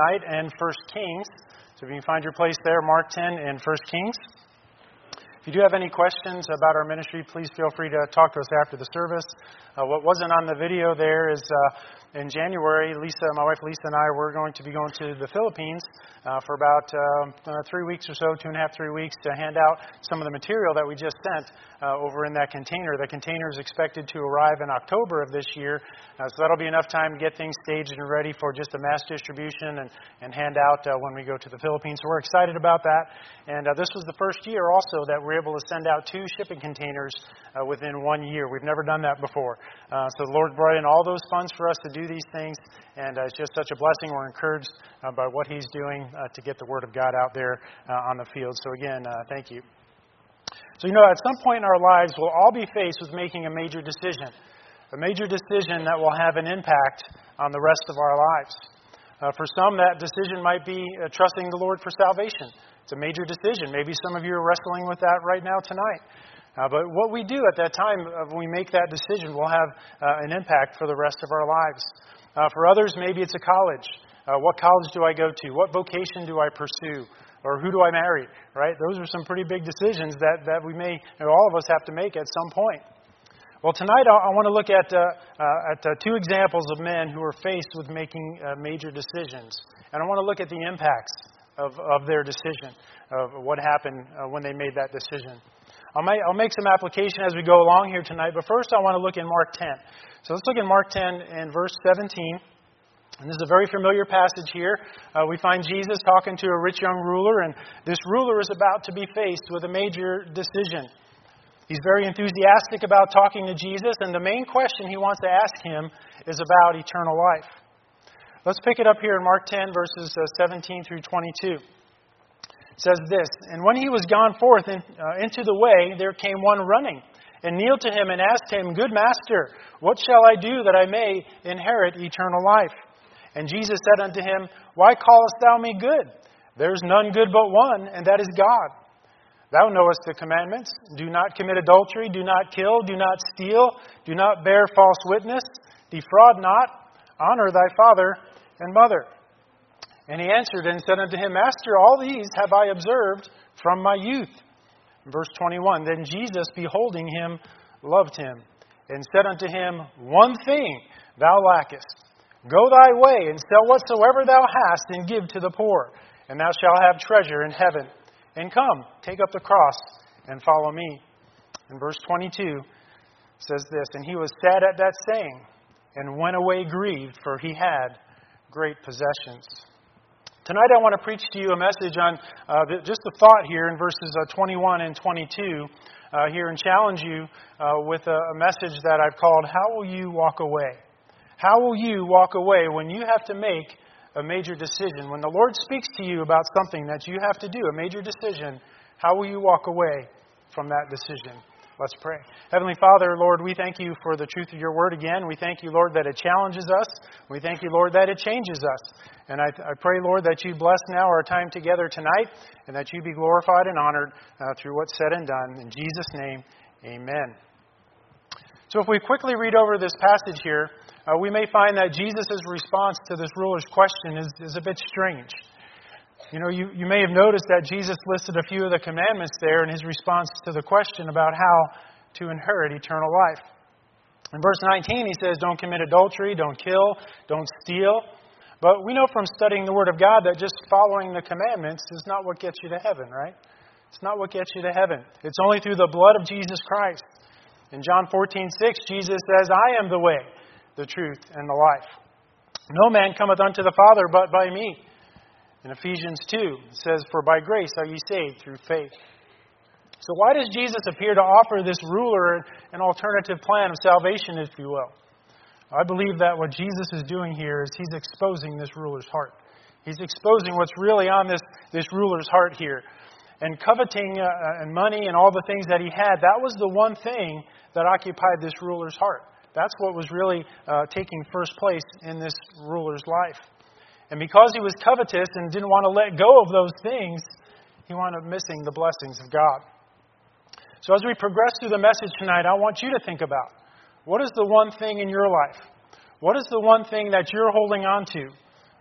tonight and 1 Kings. So if you can find your place there, Mark 10 and 1 Kings. If you do have any questions about our ministry, please feel free to talk to us after the service. Uh, what wasn't on the video there is uh, in January, Lisa, my wife Lisa, and I were going to be going to the Philippines uh, for about uh, uh, three weeks or so, two and a half, three weeks, to hand out some of the material that we just sent uh, over in that container. The container is expected to arrive in October of this year, uh, so that'll be enough time to get things staged and ready for just a mass distribution and, and hand out uh, when we go to the Philippines. So we're excited about that. And this was the first year also that we're able to send out two shipping containers within one year. We've never done that before. so the Lord brought in all those funds for us to do do these things, and uh, it's just such a blessing. We're encouraged uh, by what He's doing uh, to get the Word of God out there uh, on the field. So, again, uh, thank you. So, you know, at some point in our lives, we'll all be faced with making a major decision, a major decision that will have an impact on the rest of our lives. Uh, for some, that decision might be trusting the Lord for salvation. It's a major decision. Maybe some of you are wrestling with that right now tonight. Uh, but what we do at that time uh, when we make that decision will have uh, an impact for the rest of our lives. Uh, for others, maybe it's a college. Uh, what college do I go to? What vocation do I pursue? Or who do I marry? Right? Those are some pretty big decisions that, that we may, you know, all of us have to make at some point. Well, tonight I, I want to look at, at two examples of men who are faced with making major decisions. And I want to look at the impacts of, of their decision, of what happened when they made that decision. I'll make, I'll make some application as we go along here tonight, but first I want to look in Mark 10. So let's look in Mark 10 and verse 17. And this is a very familiar passage here. Uh, we find Jesus talking to a rich young ruler, and this ruler is about to be faced with a major decision. He's very enthusiastic about talking to Jesus, and the main question he wants to ask him is about eternal life. Let's pick it up here in Mark 10, verses uh, 17 through 22 says this And when he was gone forth in, uh, into the way, there came one running, and kneeled to him and asked him, Good master, what shall I do that I may inherit eternal life? And Jesus said unto him, Why callest thou me good? There is none good but one, and that is God. Thou knowest the commandments do not commit adultery, do not kill, do not steal, do not bear false witness, defraud not, honor thy father and mother. And he answered and said unto him, Master, all these have I observed from my youth. Verse 21 Then Jesus, beholding him, loved him, and said unto him, One thing thou lackest. Go thy way, and sell whatsoever thou hast, and give to the poor, and thou shalt have treasure in heaven. And come, take up the cross, and follow me. And verse 22 says this And he was sad at that saying, and went away grieved, for he had great possessions. Tonight, I want to preach to you a message on uh, just a thought here in verses uh, 21 and 22 uh, here and challenge you uh, with a, a message that I've called, How Will You Walk Away? How will you walk away when you have to make a major decision? When the Lord speaks to you about something that you have to do, a major decision, how will you walk away from that decision? Let's pray. Heavenly Father, Lord, we thank you for the truth of your word again. We thank you, Lord, that it challenges us. We thank you, Lord, that it changes us. And I, I pray, Lord, that you bless now our time together tonight and that you be glorified and honored uh, through what's said and done. In Jesus' name, amen. So if we quickly read over this passage here, uh, we may find that Jesus' response to this ruler's question is, is a bit strange. You know, you, you may have noticed that Jesus listed a few of the commandments there in his response to the question about how to inherit eternal life. In verse 19, he says, Don't commit adultery, don't kill, don't steal. But we know from studying the Word of God that just following the commandments is not what gets you to heaven, right? It's not what gets you to heaven. It's only through the blood of Jesus Christ. In John 14, 6, Jesus says, I am the way, the truth, and the life. No man cometh unto the Father but by me. In Ephesians 2, it says, For by grace are ye saved through faith. So, why does Jesus appear to offer this ruler an alternative plan of salvation, if you will? I believe that what Jesus is doing here is he's exposing this ruler's heart. He's exposing what's really on this, this ruler's heart here. And coveting uh, uh and money and all the things that he had, that was the one thing that occupied this ruler's heart. That's what was really uh, taking first place in this ruler's life. And because he was covetous and didn't want to let go of those things, he wound up missing the blessings of God. So as we progress through the message tonight, I want you to think about what is the one thing in your life? What is the one thing that you're holding on to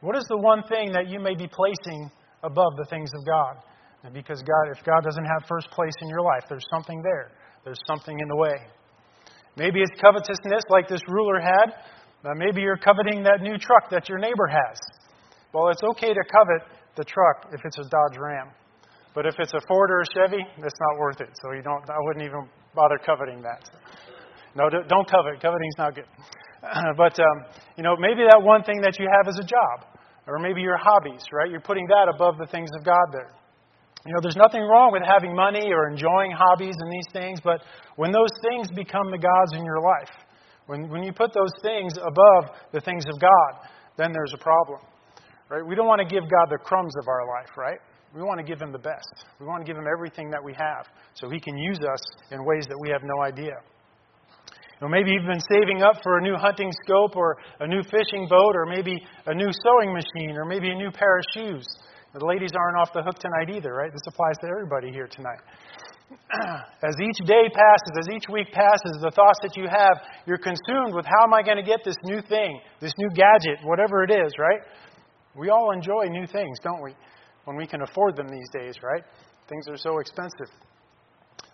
What is the one thing that you may be placing above the things of God? And because God, if God doesn't have first place in your life, there's something there. There's something in the way. Maybe it's covetousness, like this ruler had. Maybe you're coveting that new truck that your neighbor has. Well, it's okay to covet the truck if it's a Dodge Ram. But if it's a Ford or a Chevy, it's not worth it. So you don't. I wouldn't even bother coveting that. No, don't covet. Coveting's not good. but um, you know, maybe that one thing that you have is a job, or maybe your hobbies. Right? You're putting that above the things of God there. You know, there's nothing wrong with having money or enjoying hobbies and these things, but when those things become the gods in your life, when, when you put those things above the things of God, then there's a problem. Right? We don't want to give God the crumbs of our life, right? We want to give Him the best. We want to give Him everything that we have so He can use us in ways that we have no idea. Know, maybe you've been saving up for a new hunting scope or a new fishing boat or maybe a new sewing machine or maybe a new pair of shoes. The ladies aren't off the hook tonight either, right? This applies to everybody here tonight. As each day passes, as each week passes, the thoughts that you have, you're consumed with how am I going to get this new thing, this new gadget, whatever it is, right? We all enjoy new things, don't we? When we can afford them these days, right? Things are so expensive.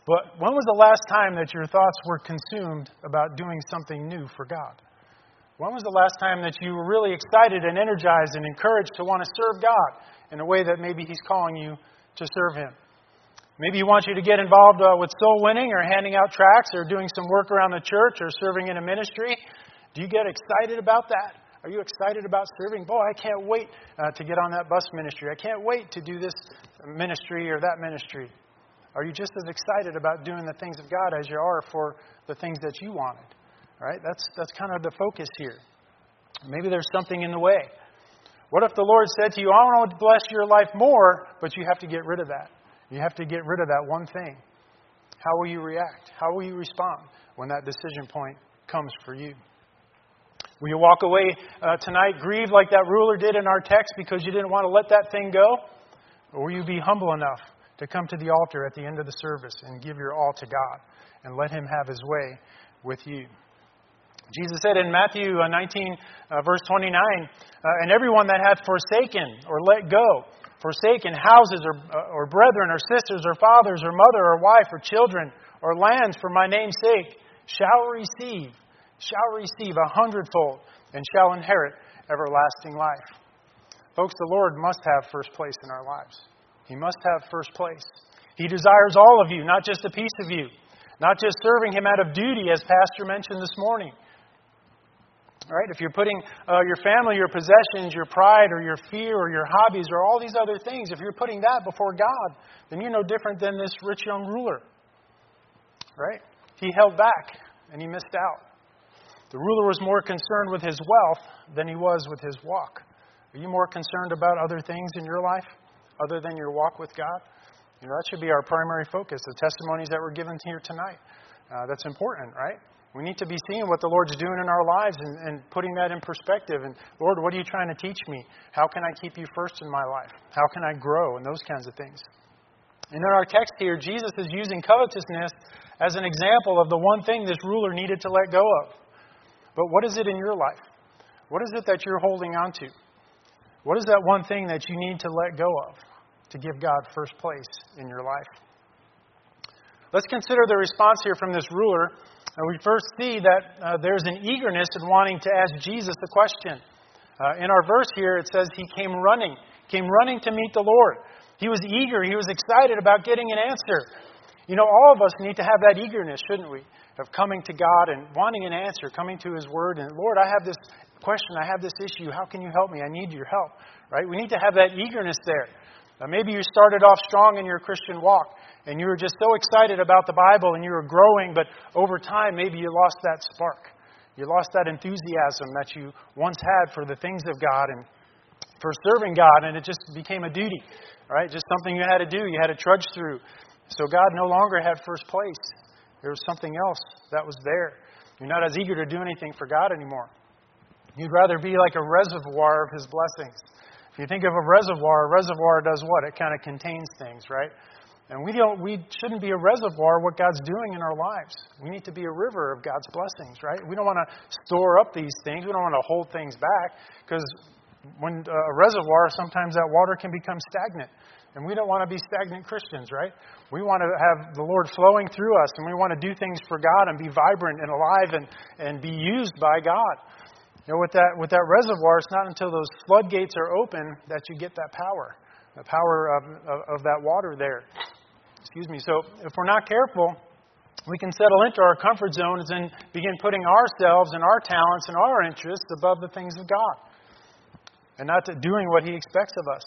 But when was the last time that your thoughts were consumed about doing something new for God? When was the last time that you were really excited and energized and encouraged to want to serve God in a way that maybe He's calling you to serve Him? Maybe He wants you to get involved uh, with soul winning or handing out tracts or doing some work around the church or serving in a ministry. Do you get excited about that? Are you excited about serving? Boy, I can't wait uh, to get on that bus ministry. I can't wait to do this ministry or that ministry. Are you just as excited about doing the things of God as you are for the things that you wanted? All right? That's, that's kind of the focus here. Maybe there's something in the way. What if the Lord said to you, I want to bless your life more, but you have to get rid of that? You have to get rid of that one thing. How will you react? How will you respond when that decision point comes for you? Will you walk away uh, tonight grieved like that ruler did in our text because you didn't want to let that thing go? Or will you be humble enough to come to the altar at the end of the service and give your all to God and let Him have His way with you. Jesus said in Matthew uh, 19, uh, verse 29, uh, and everyone that hath forsaken or let go, forsaken houses or, uh, or brethren or sisters or fathers or mother or wife or children or lands for my name's sake, shall receive, shall receive a hundredfold and shall inherit everlasting life. Folks, the Lord must have first place in our lives. He must have first place. He desires all of you, not just a piece of you. Not just serving Him out of duty, as Pastor mentioned this morning. All right? If you're putting uh, your family, your possessions, your pride, or your fear, or your hobbies, or all these other things, if you're putting that before God, then you're no different than this rich young ruler. Right? He held back and he missed out. The ruler was more concerned with his wealth than he was with his walk. Are you more concerned about other things in your life? other than your walk with God? You know, that should be our primary focus, the testimonies that were given here tonight. Uh, that's important, right? We need to be seeing what the Lord's doing in our lives and, and putting that in perspective. And, Lord, what are you trying to teach me? How can I keep you first in my life? How can I grow? And those kinds of things. And in our text here, Jesus is using covetousness as an example of the one thing this ruler needed to let go of. But what is it in your life? What is it that you're holding on to? What is that one thing that you need to let go of to give God first place in your life? Let's consider the response here from this ruler. And we first see that uh, there's an eagerness in wanting to ask Jesus the question. Uh, in our verse here, it says he came running, came running to meet the Lord. He was eager, he was excited about getting an answer. You know, all of us need to have that eagerness, shouldn't we? Of coming to God and wanting an answer, coming to His Word, and Lord, I have this question. I have this issue. How can you help me? I need your help. Right? We need to have that eagerness there. Now, maybe you started off strong in your Christian walk and you were just so excited about the Bible and you were growing, but over time, maybe you lost that spark. You lost that enthusiasm that you once had for the things of God and for serving God, and it just became a duty, right? Just something you had to do, you had to trudge through. So God no longer had first place. There was something else that was there. You're not as eager to do anything for God anymore. You'd rather be like a reservoir of His blessings. If you think of a reservoir, a reservoir does what? It kind of contains things, right? And we don't we shouldn't be a reservoir what God's doing in our lives. We need to be a river of God's blessings, right? We don't want to store up these things. We don't want to hold things back because when uh, a reservoir, sometimes that water can become stagnant. And we don't want to be stagnant Christians, right? We want to have the Lord flowing through us, and we want to do things for God and be vibrant and alive and, and be used by God. You know, with that, with that reservoir, it's not until those floodgates are open that you get that power, the power of, of, of that water there. Excuse me. So if we're not careful, we can settle into our comfort zones and begin putting ourselves and our talents and our interests above the things of God and not doing what He expects of us.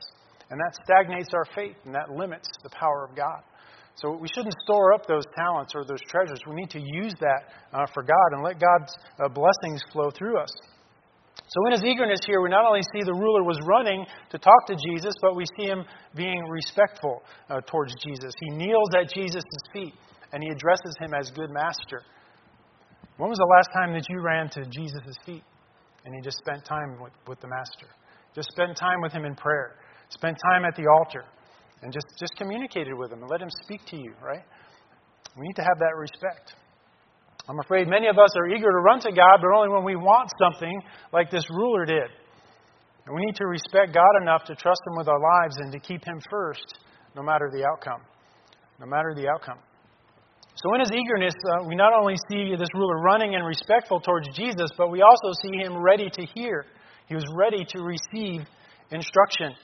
And that stagnates our faith and that limits the power of God. So we shouldn't store up those talents or those treasures. We need to use that uh, for God and let God's uh, blessings flow through us. So, in his eagerness here, we not only see the ruler was running to talk to Jesus, but we see him being respectful uh, towards Jesus. He kneels at Jesus' feet and he addresses him as good master. When was the last time that you ran to Jesus' feet and you just spent time with, with the master? Just spent time with him in prayer, spent time at the altar, and just, just communicated with him and let him speak to you, right? We need to have that respect. I'm afraid many of us are eager to run to God, but only when we want something like this ruler did. And we need to respect God enough to trust Him with our lives and to keep Him first, no matter the outcome. No matter the outcome. So, in his eagerness, uh, we not only see this ruler running and respectful towards Jesus, but we also see him ready to hear. He was ready to receive instruction.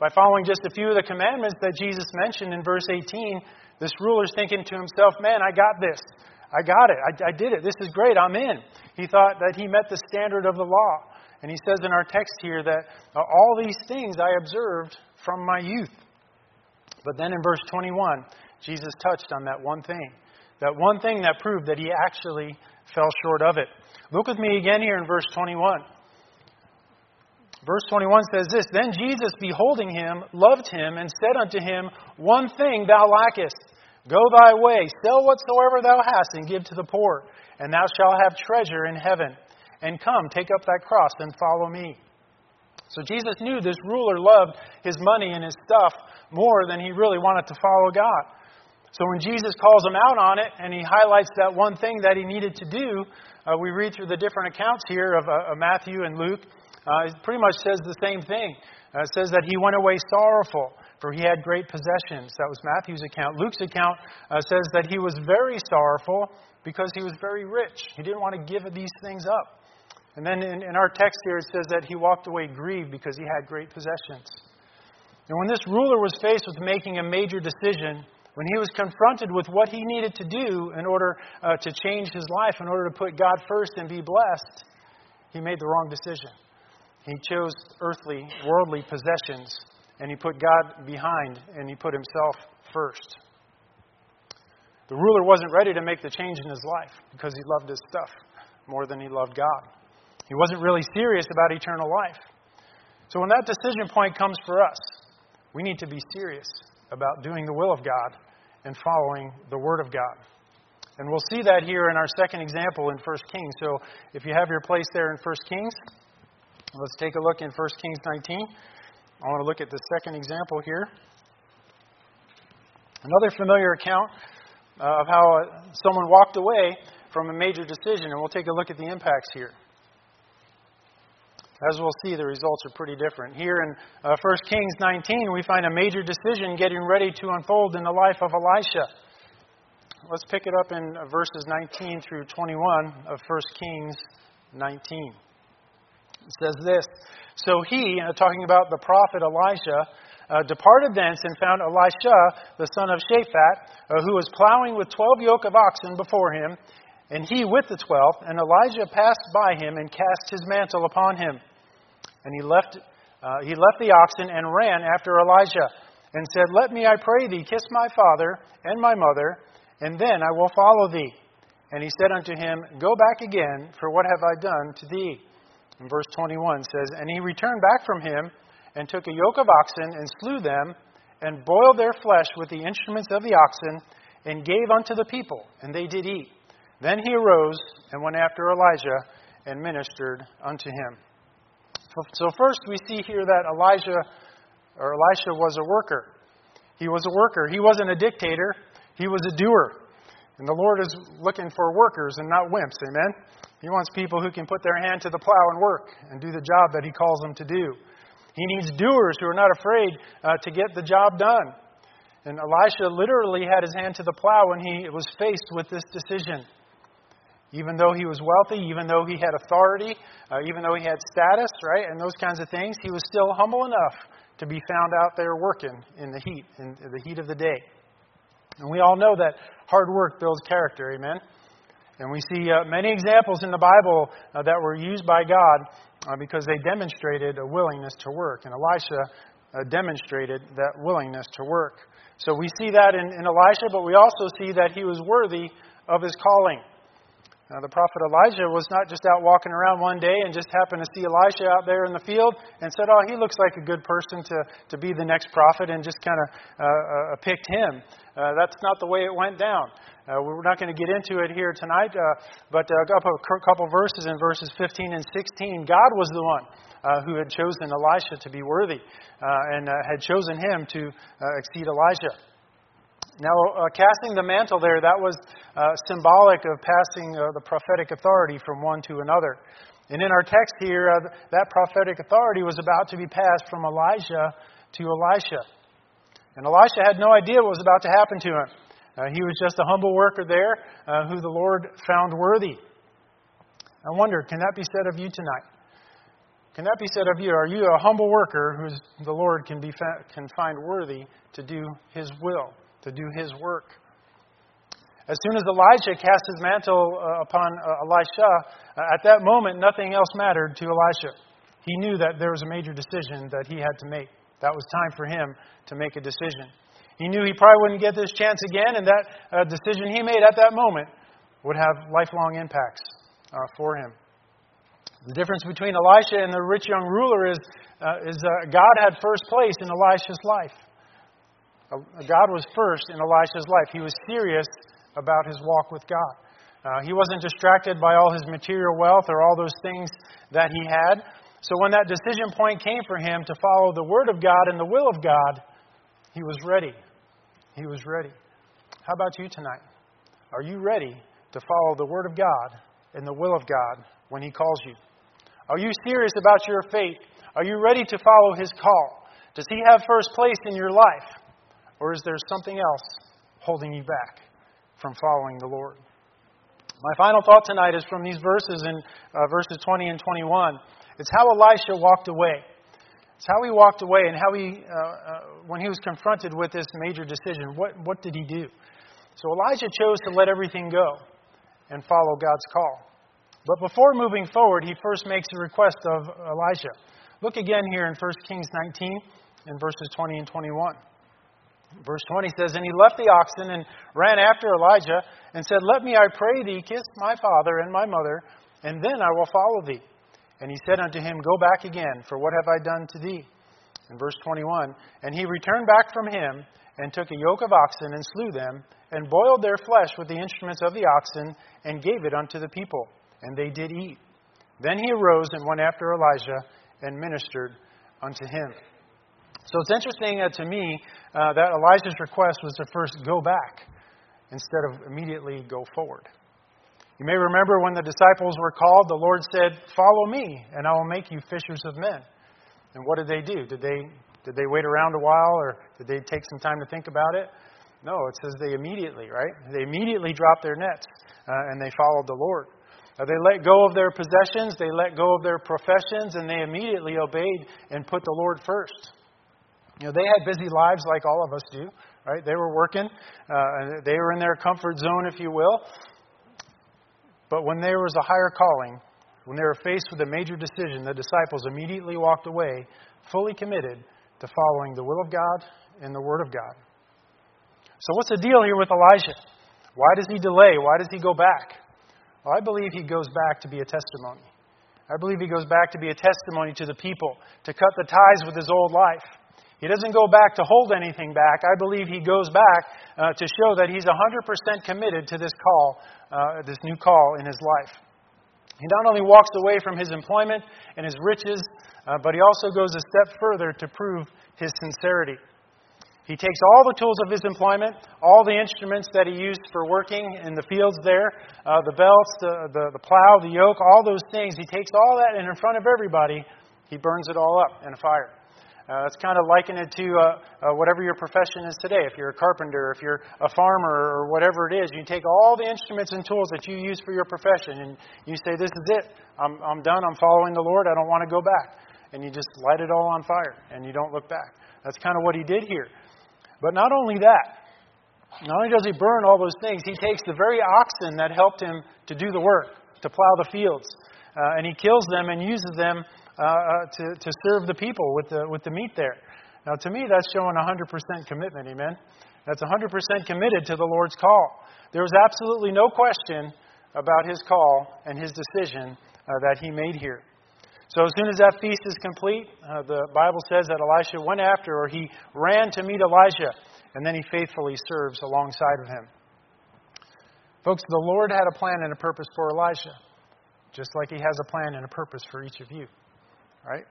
By following just a few of the commandments that Jesus mentioned in verse 18, this ruler's thinking to himself, Man, I got this. I got it. I, I did it. This is great. I'm in. He thought that he met the standard of the law. And he says in our text here that uh, all these things I observed from my youth. But then in verse 21, Jesus touched on that one thing. That one thing that proved that he actually fell short of it. Look with me again here in verse 21. Verse 21 says this Then Jesus, beholding him, loved him, and said unto him, One thing thou lackest. Go thy way, sell whatsoever thou hast, and give to the poor, and thou shalt have treasure in heaven. And come, take up thy cross, and follow me. So Jesus knew this ruler loved his money and his stuff more than he really wanted to follow God. So when Jesus calls him out on it and he highlights that one thing that he needed to do, uh, we read through the different accounts here of, uh, of Matthew and Luke. Uh, it pretty much says the same thing. Uh, it says that he went away sorrowful, for he had great possessions. That was Matthew's account. Luke's account uh, says that he was very sorrowful because he was very rich. He didn't want to give these things up. And then in, in our text here, it says that he walked away grieved because he had great possessions. And when this ruler was faced with making a major decision, when he was confronted with what he needed to do in order uh, to change his life, in order to put God first and be blessed, he made the wrong decision. He chose earthly, worldly possessions, and he put God behind, and he put himself first. The ruler wasn't ready to make the change in his life because he loved his stuff more than he loved God. He wasn't really serious about eternal life. So when that decision point comes for us, we need to be serious about doing the will of God and following the Word of God. And we'll see that here in our second example in 1 Kings. So if you have your place there in 1 Kings, let's take a look in 1 Kings 19. I want to look at the second example here. Another familiar account uh, of how uh, someone walked away from a major decision, and we'll take a look at the impacts here. As we'll see, the results are pretty different. Here in uh, 1 Kings 19, we find a major decision getting ready to unfold in the life of Elisha. Let's pick it up in uh, verses 19 through 21 of 1 Kings 19. It says this So he, uh, talking about the prophet Elisha, uh, departed thence and found Elisha, the son of Shaphat, uh, who was plowing with twelve yoke of oxen before him, and he with the twelve. And Elijah passed by him and cast his mantle upon him. And he left, uh, he left the oxen and ran after Elijah and said, Let me, I pray thee, kiss my father and my mother, and then I will follow thee. And he said unto him, Go back again, for what have I done to thee? And verse 21 says, And he returned back from him, and took a yoke of oxen, and slew them, and boiled their flesh with the instruments of the oxen, and gave unto the people, and they did eat. Then he arose and went after Elijah, and ministered unto him. So, first we see here that Elijah or Elisha was a worker. He was a worker. He wasn't a dictator, he was a doer. And the Lord is looking for workers and not wimps. Amen? He wants people who can put their hand to the plow and work and do the job that He calls them to do. He needs doers who are not afraid uh, to get the job done. And Elisha literally had his hand to the plow when he was faced with this decision. Even though he was wealthy, even though he had authority, uh, even though he had status, right, and those kinds of things, he was still humble enough to be found out there working in the heat, in the heat of the day. And we all know that hard work builds character, amen? And we see uh, many examples in the Bible uh, that were used by God uh, because they demonstrated a willingness to work. And Elisha uh, demonstrated that willingness to work. So we see that in, in Elisha, but we also see that he was worthy of his calling. Now, the prophet Elijah was not just out walking around one day and just happened to see Elisha out there in the field and said, Oh, he looks like a good person to, to be the next prophet, and just kind of uh, uh, picked him. Uh, that's not the way it went down. Uh, we're not going to get into it here tonight, uh, but uh, a couple verses in verses 15 and 16. God was the one uh, who had chosen Elisha to be worthy uh, and had chosen him to exceed Elijah. Now, casting the mantle there, that was symbolic of passing the prophetic authority from one to another. And in our text here, that prophetic authority was about to be passed from Elijah to Elisha. And Elisha had no idea what was about to happen to him. Uh, he was just a humble worker there uh, who the Lord found worthy. I wonder, can that be said of you tonight? Can that be said of you? Are you a humble worker who the Lord can, be can find worthy to do His will? to do his work. As soon as Elijah cast his mantle uh, upon uh, Elisha, uh, at that moment, nothing else mattered to Elisha. He knew that there was a major decision that he had to make. That was time for him to make a decision. He knew he probably wouldn't get this chance again, and that uh, decision he made at that moment would have lifelong impacts uh, for him. The difference between Elisha and the rich young ruler is, uh, is God had first place in Elisha's life. Uh, God was first in Elisha's life. He was serious about his walk with God. Uh, he wasn't distracted by all his material wealth or all those things that he had. So when that decision point came for him to follow the Word of God and the will of God, he was ready. He was ready. How about you tonight? Are you ready to follow the Word of God and the will of God when He calls you? Are you serious about your faith? Are you ready to follow His call? Does He have first place in your life? Or is there something else holding you back from following the Lord? My final thought tonight is from these verses in uh, verses 20 and 21. It's how Elisha walked away. It's how he walked away and how he, uh, uh, when he was confronted with this major decision, what, what did he do? So Elijah chose to let everything go and follow God's call. But before moving forward, he first makes a request of Elijah. Look again here in 1 Kings 19 in verses 20 and 21. Verse 20 says, And he left the oxen and ran after Elijah and said, Let me, I pray thee, kiss my father and my mother, and then I will follow thee. And he said unto him, Go back again, for what have I done to thee? In verse 21, And he returned back from him, and took a yoke of oxen, and slew them, and boiled their flesh with the instruments of the oxen, and gave it unto the people. And they did eat. Then he arose and went after Elijah, and ministered unto him. So it's interesting uh, to me uh, that Elijah's request was to first go back instead of immediately go forward. You may remember when the disciples were called, the Lord said, Follow me, and I will make you fishers of men. And what did they do? Did they, did they wait around a while, or did they take some time to think about it? No, it says they immediately, right? They immediately dropped their nets uh, and they followed the Lord. Uh, they let go of their possessions, they let go of their professions, and they immediately obeyed and put the Lord first. You know, they had busy lives like all of us do, right? They were working, uh, they were in their comfort zone, if you will. But when there was a higher calling, when they were faced with a major decision, the disciples immediately walked away, fully committed to following the will of God and the Word of God. So, what's the deal here with Elijah? Why does he delay? Why does he go back? Well, I believe he goes back to be a testimony. I believe he goes back to be a testimony to the people, to cut the ties with his old life. He doesn't go back to hold anything back. I believe he goes back uh, to show that he's 100% committed to this call, uh, this new call in his life. He not only walks away from his employment and his riches, uh, but he also goes a step further to prove his sincerity. He takes all the tools of his employment, all the instruments that he used for working in the fields there, uh, the belts, the, the, the plow, the yoke, all those things. He takes all that and in front of everybody, he burns it all up in a fire. Uh, it's kind of liken it to uh, uh, whatever your profession is today. If you're a carpenter, if you're a farmer, or whatever it is, you take all the instruments and tools that you use for your profession and you say, This is it. I'm, I'm done. I'm following the Lord. I don't want to go back. And you just light it all on fire and you don't look back. That's kind of what he did here. But not only that, not only does he burn all those things, he takes the very oxen that helped him to do the work, to plow the fields, uh, and he kills them and uses them uh, uh, to, to serve the people with the, with the meat there. Now, to me, that's showing 100% commitment, amen? That's 100% committed to the Lord's call. There was absolutely no question about his call and his decision uh, that he made here. So, as soon as that feast is complete, uh, the Bible says that Elisha went after, or he ran to meet Elijah, and then he faithfully serves alongside of him. Folks, the Lord had a plan and a purpose for Elijah, just like he has a plan and a purpose for each of you. Right?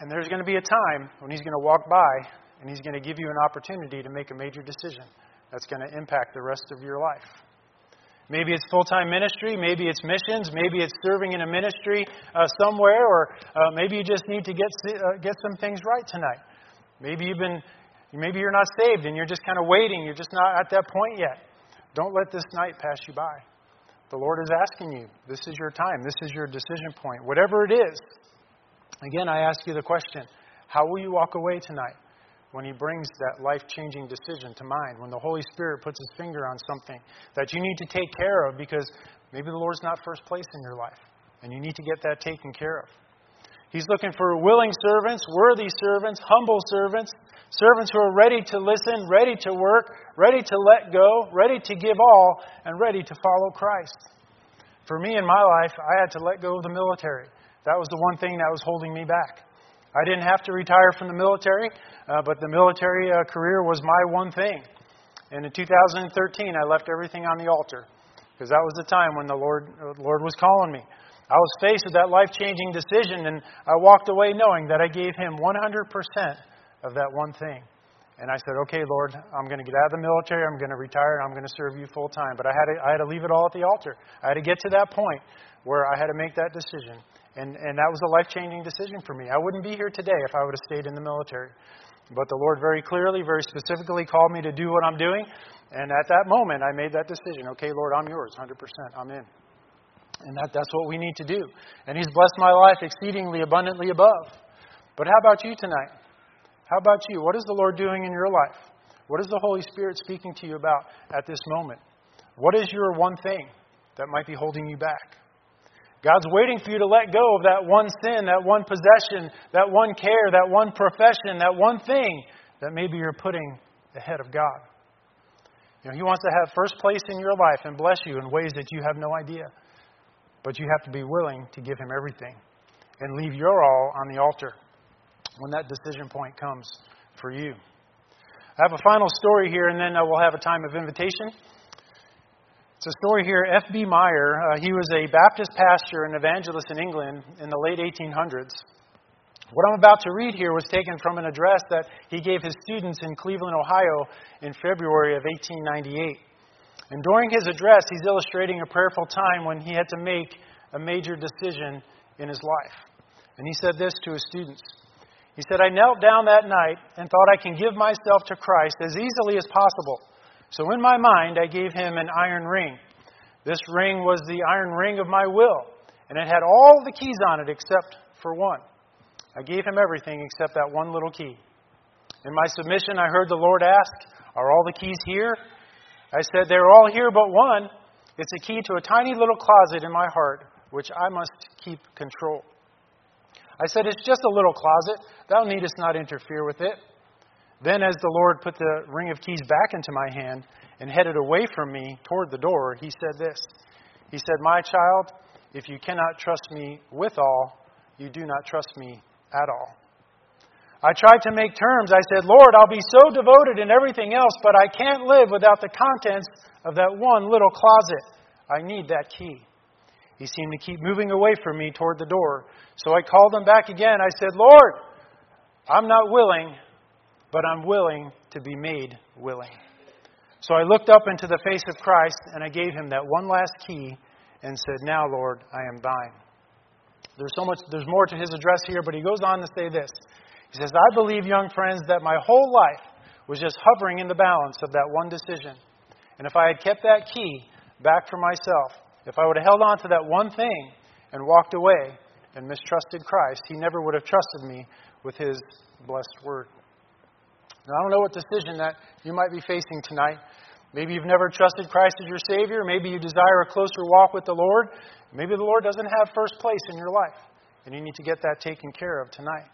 And there's going to be a time when he's going to walk by and he's going to give you an opportunity to make a major decision that's going to impact the rest of your life. Maybe it's full time ministry, maybe it's missions, maybe it's serving in a ministry uh, somewhere, or uh, maybe you just need to get, uh, get some things right tonight. Maybe you've been, maybe you're not saved and you're just kind of waiting, you're just not at that point yet. Don't let this night pass you by. The Lord is asking you. This is your time. This is your decision point. Whatever it is. Again, I ask you the question how will you walk away tonight when He brings that life changing decision to mind? When the Holy Spirit puts His finger on something that you need to take care of because maybe the Lord's not first place in your life and you need to get that taken care of. He's looking for willing servants, worthy servants, humble servants, servants who are ready to listen, ready to work, ready to let go, ready to give all, and ready to follow Christ. For me in my life, I had to let go of the military. That was the one thing that was holding me back. I didn't have to retire from the military, uh, but the military uh, career was my one thing. And in 2013, I left everything on the altar because that was the time when the Lord, uh, Lord was calling me. I was faced with that life changing decision, and I walked away knowing that I gave Him 100% of that one thing. And I said, okay, Lord, I'm going to get out of the military. I'm going to retire. I'm going to serve you full time. But I had, to, I had to leave it all at the altar. I had to get to that point where I had to make that decision. And, and that was a life changing decision for me. I wouldn't be here today if I would have stayed in the military. But the Lord very clearly, very specifically called me to do what I'm doing. And at that moment, I made that decision. Okay, Lord, I'm yours, 100%. I'm in. And that, that's what we need to do. And He's blessed my life exceedingly abundantly above. But how about you tonight? How about you? What is the Lord doing in your life? What is the Holy Spirit speaking to you about at this moment? What is your one thing that might be holding you back? God's waiting for you to let go of that one sin, that one possession, that one care, that one profession, that one thing that maybe you're putting ahead of God. You know, He wants to have first place in your life and bless you in ways that you have no idea. But you have to be willing to give Him everything and leave your all on the altar when that decision point comes for you. I have a final story here, and then uh, we'll have a time of invitation. It's a story here. F.B. Meyer, uh, he was a Baptist pastor and evangelist in England in the late 1800s. What I'm about to read here was taken from an address that he gave his students in Cleveland, Ohio in February of 1898. And during his address, he's illustrating a prayerful time when he had to make a major decision in his life. And he said this to his students He said, I knelt down that night and thought I can give myself to Christ as easily as possible. So in my mind, I gave him an iron ring. This ring was the iron ring of my will, and it had all the keys on it except for one. I gave him everything except that one little key. In my submission, I heard the Lord ask, Are all the keys here? I said, They're all here but one. It's a key to a tiny little closet in my heart, which I must keep control. I said, It's just a little closet. Thou needest not interfere with it. Then, as the Lord put the ring of keys back into my hand and headed away from me toward the door, he said this He said, My child, if you cannot trust me with all, you do not trust me at all. I tried to make terms. I said, Lord, I'll be so devoted in everything else, but I can't live without the contents of that one little closet. I need that key. He seemed to keep moving away from me toward the door. So I called him back again. I said, Lord, I'm not willing, but I'm willing to be made willing. So I looked up into the face of Christ and I gave him that one last key and said, Now, Lord, I am thine. There's so much, there's more to his address here, but he goes on to say this. He says, I believe, young friends, that my whole life was just hovering in the balance of that one decision. And if I had kept that key back for myself, if I would have held on to that one thing and walked away and mistrusted Christ, he never would have trusted me with his blessed word. Now, I don't know what decision that you might be facing tonight. Maybe you've never trusted Christ as your Savior. Maybe you desire a closer walk with the Lord. Maybe the Lord doesn't have first place in your life, and you need to get that taken care of tonight.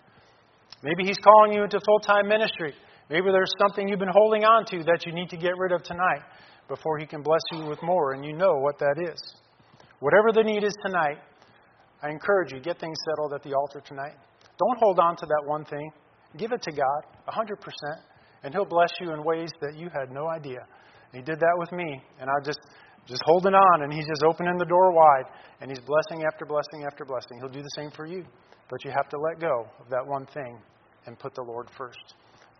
Maybe He's calling you into full time ministry. Maybe there's something you've been holding on to that you need to get rid of tonight before He can bless you with more, and you know what that is. Whatever the need is tonight, I encourage you, get things settled at the altar tonight. Don't hold on to that one thing. Give it to God, 100%, and He'll bless you in ways that you had no idea. He did that with me, and I just just holding on, and He's just opening the door wide, and He's blessing after blessing after blessing. He'll do the same for you, but you have to let go of that one thing and put the Lord first.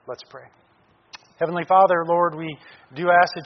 Let's pray. Heavenly Father, Lord, we do ask that